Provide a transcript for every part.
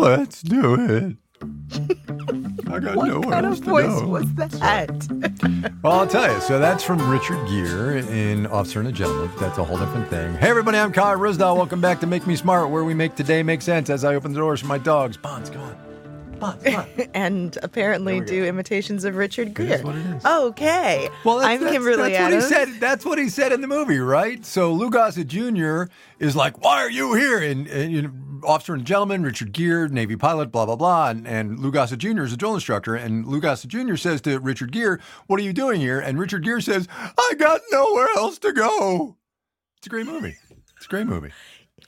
Let's do it. I got What nowhere kind else of to voice go. was that? Well, I'll tell you. So that's from Richard Gere in Officer and a Gentleman. That's a whole different thing. Hey, everybody, I'm Kai Ryssdal. Welcome back to Make Me Smart, where we make today make sense as I open the doors for my dogs. Bonds, come on. Bonds, come and apparently There we do imitations of Richard Gere. is what it is. Okay. Well, that's, I'm that's, Kimberly that's Adams. what he said. That's what he said in the movie, right? So Lou Gossett Jr. is like, "Why are you here?" And, and you know, Officer and Gentleman, Richard Gere, Navy pilot, blah blah blah. And, and Lou Gossett Jr. is a drill instructor, and Lou Gossett Jr. says to Richard Gere, "What are you doing here?" And Richard Gere says, "I got nowhere else to go." It's a great movie. It's a great movie.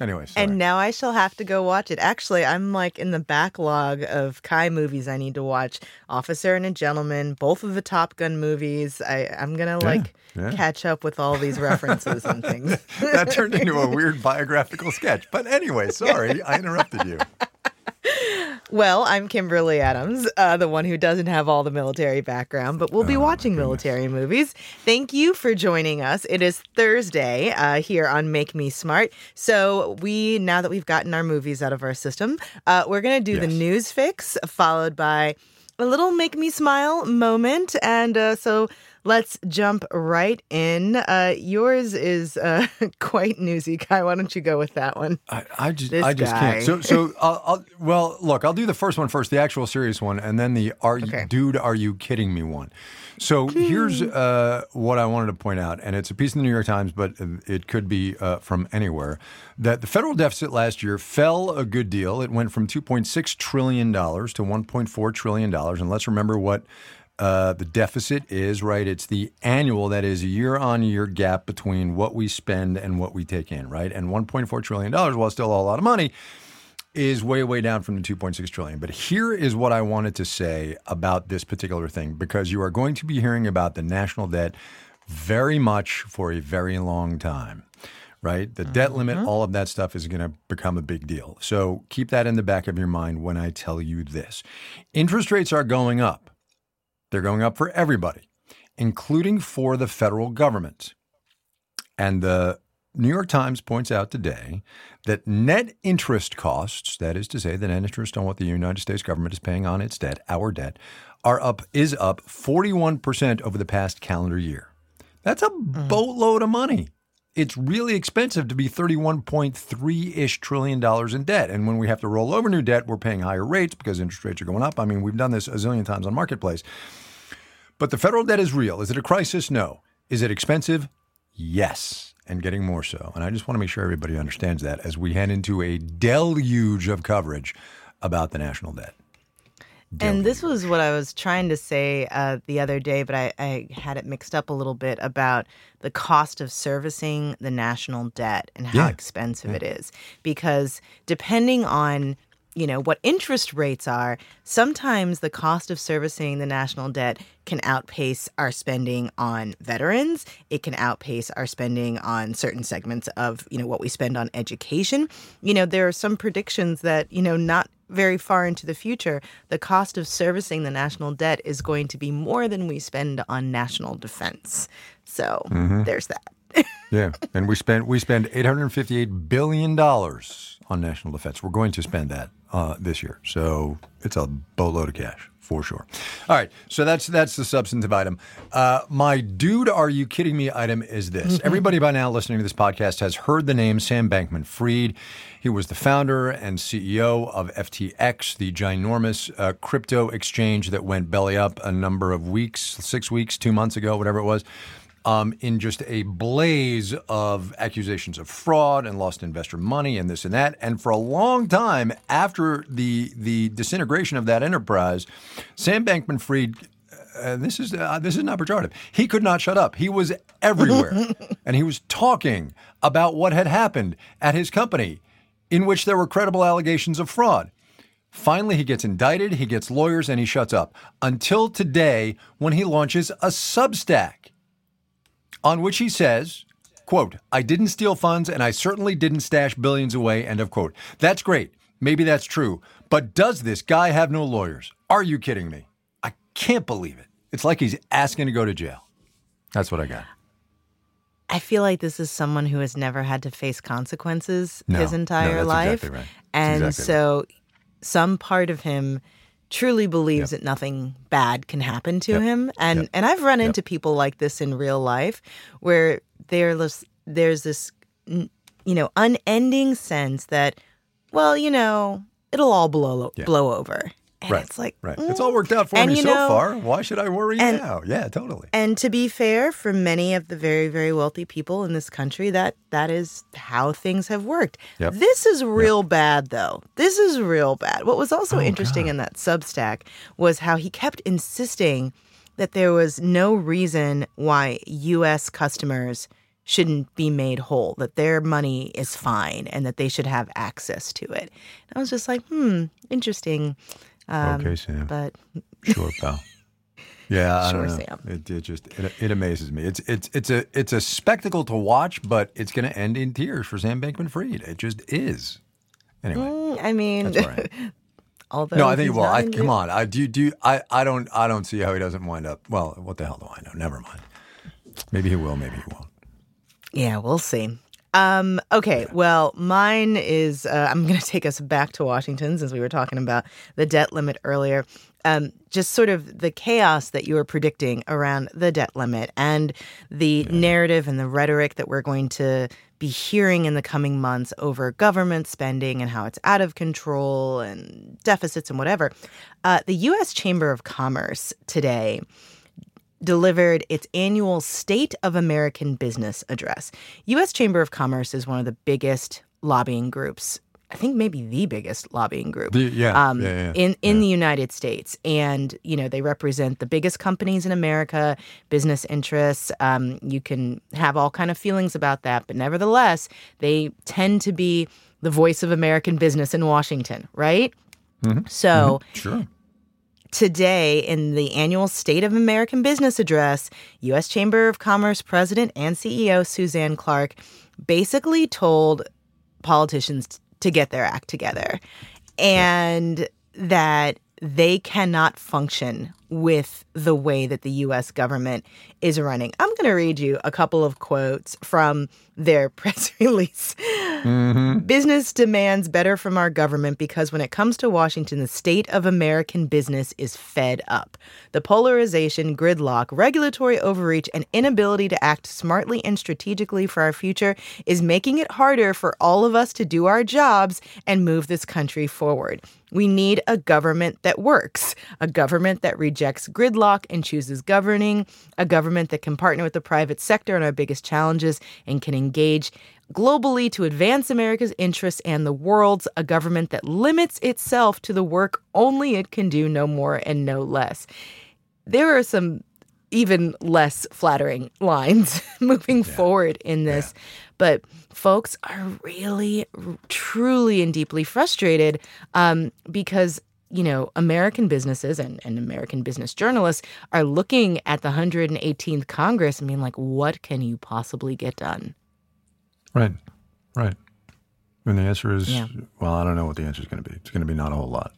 Anyway, sorry. And now I shall have to go watch it. Actually, I'm like in the backlog of Kai movies I need to watch. Officer and a Gentleman, both of the Top Gun movies. I, I'm gonna like yeah. catch up with all these references and things. that turned into a weird biographical sketch. But anyway, sorry, I interrupted you. Well, I'm Kimberly Adams, uh, the one who doesn't have all the military background, but we'll be Oh, watching military movies. Thank you for joining us. It is Thursday uh, here on Make Me Smart. So we now that we've gotten our movies out of our system, uh, we're gonna do the news fix, followed by a little make me smile moment, and uh, so. Let's jump right in. Uh, yours is uh, quite newsy, Kai. Why don't you go with that one? I, I just, This I just guy. can't. So, so I'll, I'll, well, look, I'll do the first one first, the actual serious one, and then the "Are you, dude? Are you kidding me?" one. So here's uh, what I wanted to point out, and it's a piece in the New York Times, but it could be uh, from anywhere. That the federal deficit last year fell a good deal. It went from 2.6 trillion dollars to 1.4 trillion dollars, and let's remember what. Uh, the deficit is right. It's the annual, that is, year on year gap between what we spend and what we take in, right? And $1.4 trillion, while still a lot of money, is way, way down from the 2.6 trillion. But here is what I wanted to say about this particular thing, because you are going to be hearing about the national debt very much for a very long time. Right? The debt limit, all of that stuff is going to become a big deal. So keep that in the back of your mind when I tell you this. Interest rates are going up. They're going up for everybody, including for the federal government. And the New York Times points out today that net interest costs, that is to say, the net interest on what the United States government is paying on its debt, our debt, are up is up 41% over the past calendar year. That's a mm. boatload of money. It's really expensive to be 31.3 ish trillion dollars in debt. And when we have to roll over new debt, we're paying higher rates because interest rates are going up. I mean, we've done this a zillion times on Marketplace. But the federal debt is real. Is it a crisis? No. Is it expensive? Yes. And getting more so. And I just want to make sure everybody understands that as we head into a deluge of coverage about the national debt. And this was what I was trying to say uh, the other day, but I, I had it mixed up a little bit about the cost of servicing the national debt and how Yeah. expensive it is. Because depending on you know what interest rates are sometimes the cost of servicing the national debt can outpace our spending on veterans it can outpace our spending on certain segments of you know what we spend on education you know there are some predictions that you know not very far into the future the cost of servicing the national debt is going to be more than we spend on national defense. So mm-hmm. there's that. Yeah, and we spend we spend 858 billion dollars on national defense. We're going to spend that uh, this year, so it's a boatload of cash for sure. All right, so that's that's the substantive item. Uh, my dude, are you kidding me? Item is this. Everybody by now listening to this podcast has heard the name Sam Bankman-Fried. He was the founder and CEO of FTX, the ginormous uh, crypto exchange that went belly up a number of weeks, six weeks, two months ago, whatever it was um, in just a blaze of accusations of fraud and lost investor money and this and that. And for a long time after the the disintegration of that enterprise, Sam Bankman-Fried. Uh, this is uh, this is not pejorative. He could not shut up. He was everywhere, and he was talking about what had happened at his company, in which there were credible allegations of fraud. Finally, he gets indicted, he gets lawyers, and he shuts up until today when he launches a Substack on which he says, quote, I didn't steal funds and I certainly didn't stash billions away, end of quote. That's great. Maybe that's true. But does this guy have no lawyers? Are you kidding me? I can't believe it. It's like he's asking to go to jail. That's what I got. I feel like this is someone who has never had to face consequences No, his no, entire that's life. exactly right. And exactly so some part of him truly believes that nothing bad can happen to him. And and I've run into people like this in real life where there's there's this you know unending sense that well, you know, it'll all blow blow over. And Right. it's like right. mm. It's all worked out for And me so know- far. Why should I worry and- now? Yeah, totally. And to be fair, for many of the very, very wealthy people in this country, that that is how things have worked. Yep. This is real bad, though. This is real bad. What was also Oh, interesting in that Substack was how he kept insisting that there was no reason why U.S. customers shouldn't be made whole, that their money is fine, and that they should have access to it. And I was just like, hmm, interesting. Um, okay, Sam. But Sure, pal. Yeah, I Sure, don't know. Sam. It, it just it, it amazes me. It's it's it's a it's a spectacle to watch, but it's going to end in tears for Sam Bankman-Fried. It just is. Anyway, mm, I mean, that's all right. although No, I think well, I, come on. I do do I I don't I don't see how he doesn't wind up. Well, what the hell do I know? Never mind. Maybe he will, maybe he won't. Yeah, we'll see. Um, okay, well, mine is uh, I'm going to take us back to Washington since we were talking about the debt limit earlier. Um, just sort of the chaos that you were predicting around the debt limit and the narrative and the rhetoric that we're going to be hearing in the coming months over government spending and how it's out of control and deficits and whatever. Uh, the U.S. Chamber of Commerce today delivered its annual State of American Business address. U.S. Chamber of Commerce is one of the biggest lobbying groups. I think maybe the biggest lobbying group The- yeah, um, yeah, yeah, in in the United States, and you know they represent the biggest companies in America, business interests. Um, you can have all kind of feelings about that, but nevertheless, they tend to be the voice of American business in Washington, right? So Sure. Today in the annual State of American Business address, U.S. Chamber of Commerce President and CEO Suzanne Clark basically told politicians to get their act together and that they cannot function with the way that the US government is running. I'm going to read you a couple of quotes from their press release. Mm-hmm. Business demands better from our government because when it comes to Washington, the state of American business is fed up. The polarization, gridlock, regulatory overreach, and inability to act smartly and strategically for our future is making it harder for all of us to do our jobs and move this country forward. We need a government that works, a government that rejects gridlock and chooses governing, a government that can partner with the private sector on our biggest challenges and can engage globally to advance America's interests and the world's, a government that limits itself to the work only it can do, no more and no less. There are some even less flattering lines moving forward in this. But folks are really, truly, and deeply frustrated um, because, you know, American businesses and, and American business journalists are looking at the 118th Congress and being like, what can you possibly get done? Right. Right. And the answer is Yeah. well, I don't know what the answer is going to be. It's going to be not a whole lot.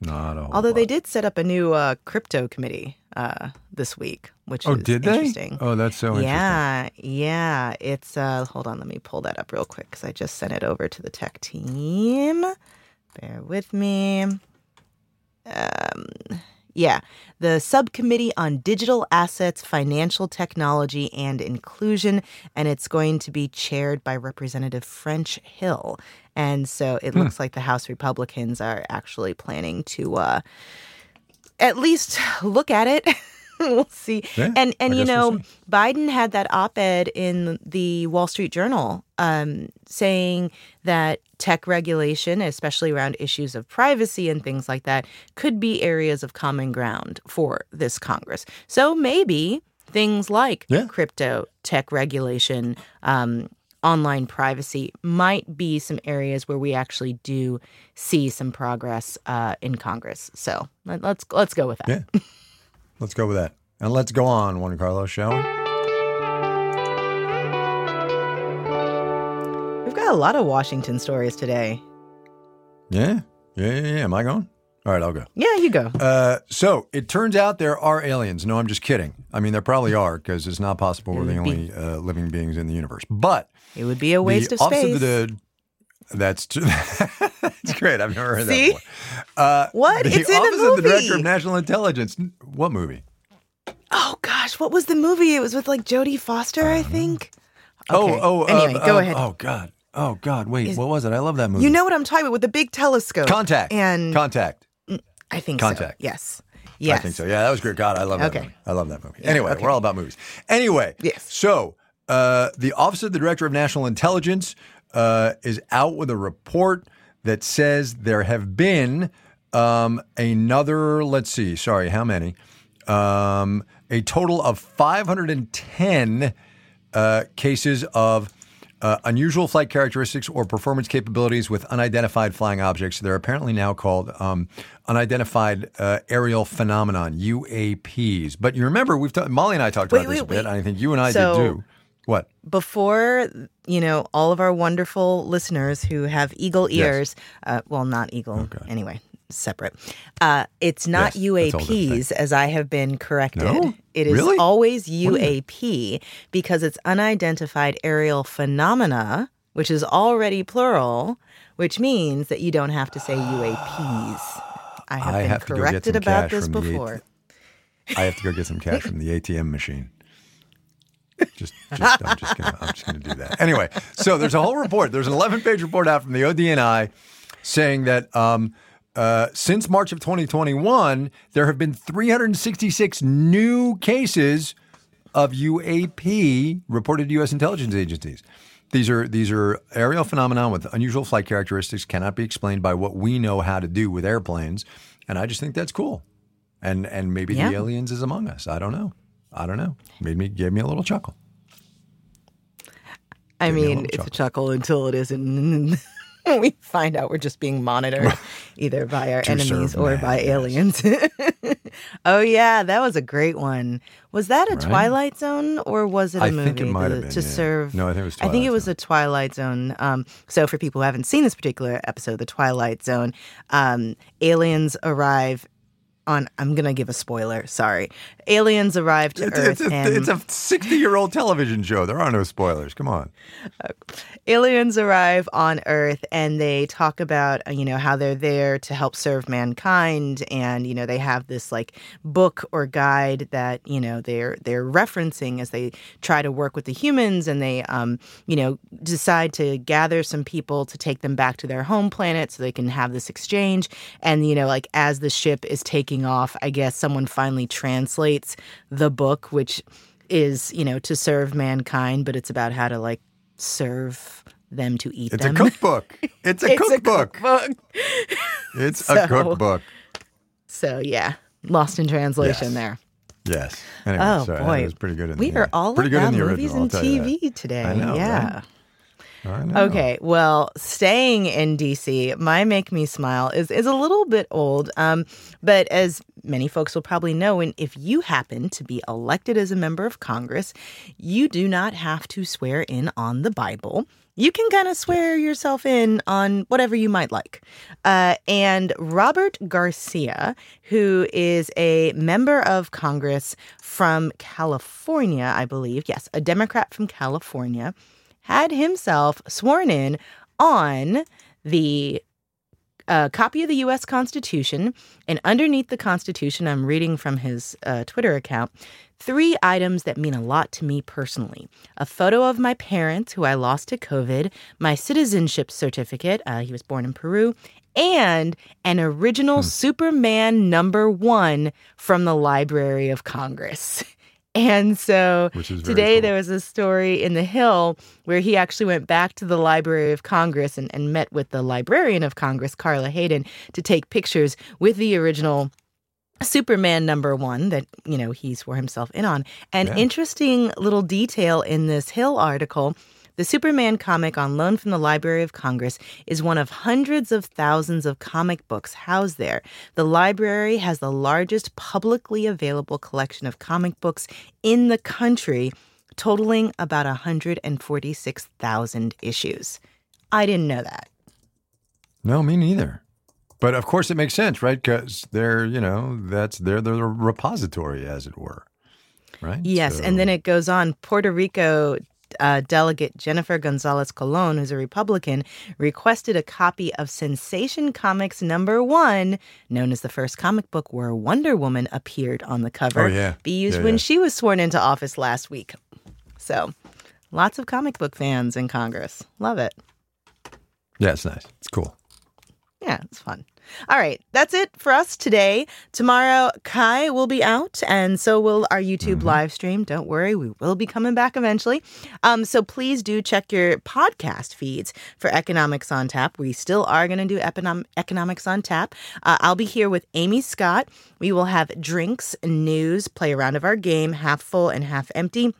Not a whole Although lot. they did set up a new uh, crypto committee uh, this week, which Oh, is did they? interesting. Oh, that's so interesting. Yeah, yeah. It's uh hold on, let me pull that up real quick because I just sent it over to the tech team. Bear with me. Um yeah, the subcommittee on digital assets, financial technology, and inclusion, and it's going to be chaired by Representative French Hill. And so it looks like the House Republicans are actually planning to uh, at least look at it. we'll see. Yeah, and and you guess we'll know. Biden had that op-ed in the Wall Street Journal um, saying that tech regulation, especially around issues of privacy and things like that, could be areas of common ground for this Congress. So maybe things like Yeah. crypto, tech regulation, um, online privacy might be some areas where we actually do see some progress uh, in Congress. So let, let's let's go with that. Yeah. let's go with that. And let's go on, Juan Carlos, shall we? We've got a lot of Washington stories today. Yeah. Yeah, yeah, yeah. Am I going? All right, I'll go. Yeah, you go. Uh, so it turns out there are aliens. No, I'm just kidding. I mean, there probably are because it's not possible we're the only uh, living beings in the universe. But It would be a waste of space. of the that's true. It's great. I've never heard See? that before. Uh, What? The It's in the Office of the Director movie. of National Intelligence. What movie? Oh gosh, what was the movie? It was with like Jodie Foster, I think. Okay. Oh, oh, Anyway, uh, go uh, ahead. Oh God. Oh God. Wait, what was it? I love that movie. You know what I'm talking about with the big telescope. Contact. And Contact. I think so. Contact. Yes. Yes. I think so. Yeah, that was great. God, I love that Okay. movie. I love that movie. Anyway, okay. we're all about movies. Anyway, Yes. So, uh, the Office of the Director of National Intelligence uh, is out with a report that says there have been um, another. Let's see. Sorry, how many? Um, a total of 510 uh, cases of uh, unusual flight characteristics or performance capabilities with unidentified flying objects. They're apparently now called um, unidentified uh, aerial phenomenon (UAPs). But you remember we've ta- Molly and I talked Wait, about this a bit. wait. I think you and I So- did too. What? Before, you know, all of our wonderful listeners who have eagle ears, uh, well, not eagle, anyway, separate. Uh, it's not Yes, that's all the UAPs, as I have been corrected. No? It is Really? always UAP because it's unidentified aerial phenomena, which is already plural, which means that you don't have to say UAPs. I have I been have to go get corrected about this the before. I have to go get some cash from the ATM machine. Just, just, I'm just gonna, I'm just gonna do that. Anyway, so there's a whole report. There's an 11 page report out from the ODNI saying that um, uh, since March of 2021, there have been 366 new cases of UAP reported to U.S. intelligence agencies. These are these are aerial phenomena with unusual flight characteristics, cannot be explained by what we know how to do with airplanes, and I just think that's cool. And and maybe Yeah. the aliens is among us. I don't know. I don't know. Made me gave me a little chuckle. I Give me a mean, it's a chuckle. chuckle until it isn't. we find out we're just being monitored either by our enemies or man, by yes. aliens. oh yeah, that was a great one. Was that a Right? Twilight Zone or was it a I movie think it might have been, to yeah. serve? No, I think it was I think it was Zone. a Twilight Zone. Um, so for people who haven't seen this particular episode, the Twilight Zone, um, aliens arrive. On, I'm gonna give a spoiler. Sorry, aliens arrive to It's, Earth it's, a, and it's a 60 year old television show. There are no spoilers. Come on. aliens arrive on earth and they talk about uh, you know how they're there to help serve mankind and you know they have this like book or guide that you know they're they're referencing as they try to work with the humans and they um you know decide to gather some people to take them back to their home planet so they can have this exchange and you know like as the ship is taking off i guess someone finally translates the book which is you know to serve mankind but it's about how to like serve them to eat It's them a cookbook. It's a It's a cookbook. cookbook. It's a cookbook. so yeah lost in translation Yes. there Yes. Anyway, oh sorry, boy It was pretty good. In we the, are all pretty good about the movies and tell you that. tv today I know, yeah right? Okay, well, staying in DC, my Make Me Smile is is a little bit old, um, but as many folks will probably know, and if you happen to be elected as a member of Congress, you do not have to swear in on the Bible. You can kind of swear yourself in on whatever you might like. Uh, and Robert Garcia, who is a member of Congress from California, I believe, yes, a Democrat from California, had himself sworn in on the uh, copy of the U.S. Constitution. And underneath the Constitution, I'm reading from his uh, Twitter account three items that mean a lot to me personally a photo of my parents, who I lost to COVID, my citizenship certificate, uh, he was born in Peru, and an original Superman number one from the Library of Congress. And so Which is very today cool. there was a story in The Hill where he actually went back to the Library of Congress and, and met with the Librarian of Congress, Carla Hayden, to take pictures with the original Superman number one that, you know, he swore himself in on. An Yeah. interesting little detail in this Hill article the Superman comic on loan from the Library of Congress is one of hundreds of thousands of comic books housed there. The library has the largest publicly available collection of comic books in the country, totaling about 146,000 issues. I didn't know that. No, me neither. But of course, it makes sense, right? Because they're, you know, that's they're the repository, as it were, right? Yes, So- and then it goes on. Puerto Rico uh, Delegate Jennifer Gonzalez Colon, who's a Republican, requested a copy of Sensation Comics number one, known as the first comic book where Wonder Woman appeared on the cover, Oh, yeah. be used Yeah, when yeah. she was sworn into office last week. So, lots of comic book fans in Congress. Love it. Yeah, it's nice. It's cool. Yeah, it's fun. All right, that's it for us today. Tomorrow, Kai will be out, and so will our YouTube live stream. Don't worry, we will be coming back eventually. Um, so please do check your podcast feeds for Economics on Tap. We still are going to do Econom- Economics on Tap. Uh, I'll be here with Amy Scott. We will have drinks, news, play a round of our game, half full and half empty.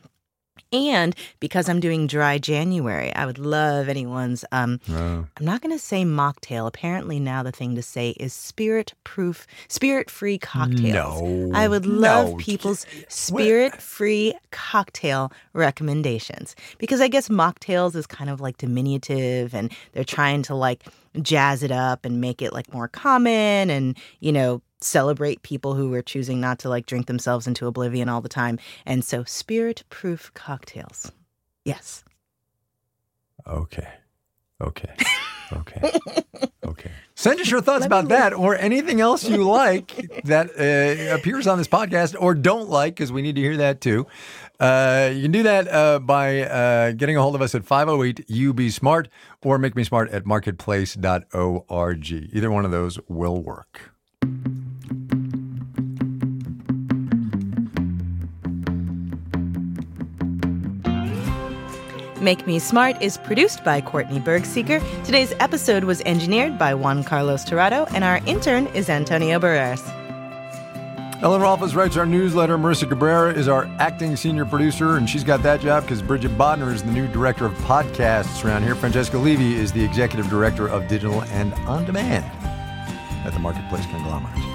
And because I'm doing dry January, I would love anyone's um, Oh. I'm not going to say mocktail. Apparently, now the thing to say is spirit proof, spirit free cocktails. No. I would love No. people's spirit free cocktail recommendations because I guess mocktails is kind of like diminutive and they're trying to like jazz it up and make it like more common and, you know, celebrate people who are choosing not to like drink themselves into oblivion all the time. And so, spirit proof cocktails. Yes. Okay. Okay. Okay. okay. Send us your thoughts about that or anything else you like that uh, appears on this podcast or don't like, because we need to hear that too. Uh, you can do that uh, by uh, getting a hold of us at 508 UB Smart or make me smart at marketplace.org. Either one of those will work. Make Me Smart is produced by Courtney Bergsieker. Today's episode was engineered by Juan Carlos Torrado, and our intern is Antonio Barreras. Ellen Rolfes writes our newsletter. Marissa Cabrera is our acting senior producer, and she's got that job because Bridget Bodnar is the new director of podcasts around here. Francesca Levy is the executive director of digital and on demand at the Marketplace Conglomerate.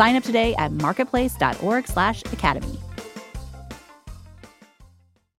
Sign up today at marketplace.org/academy.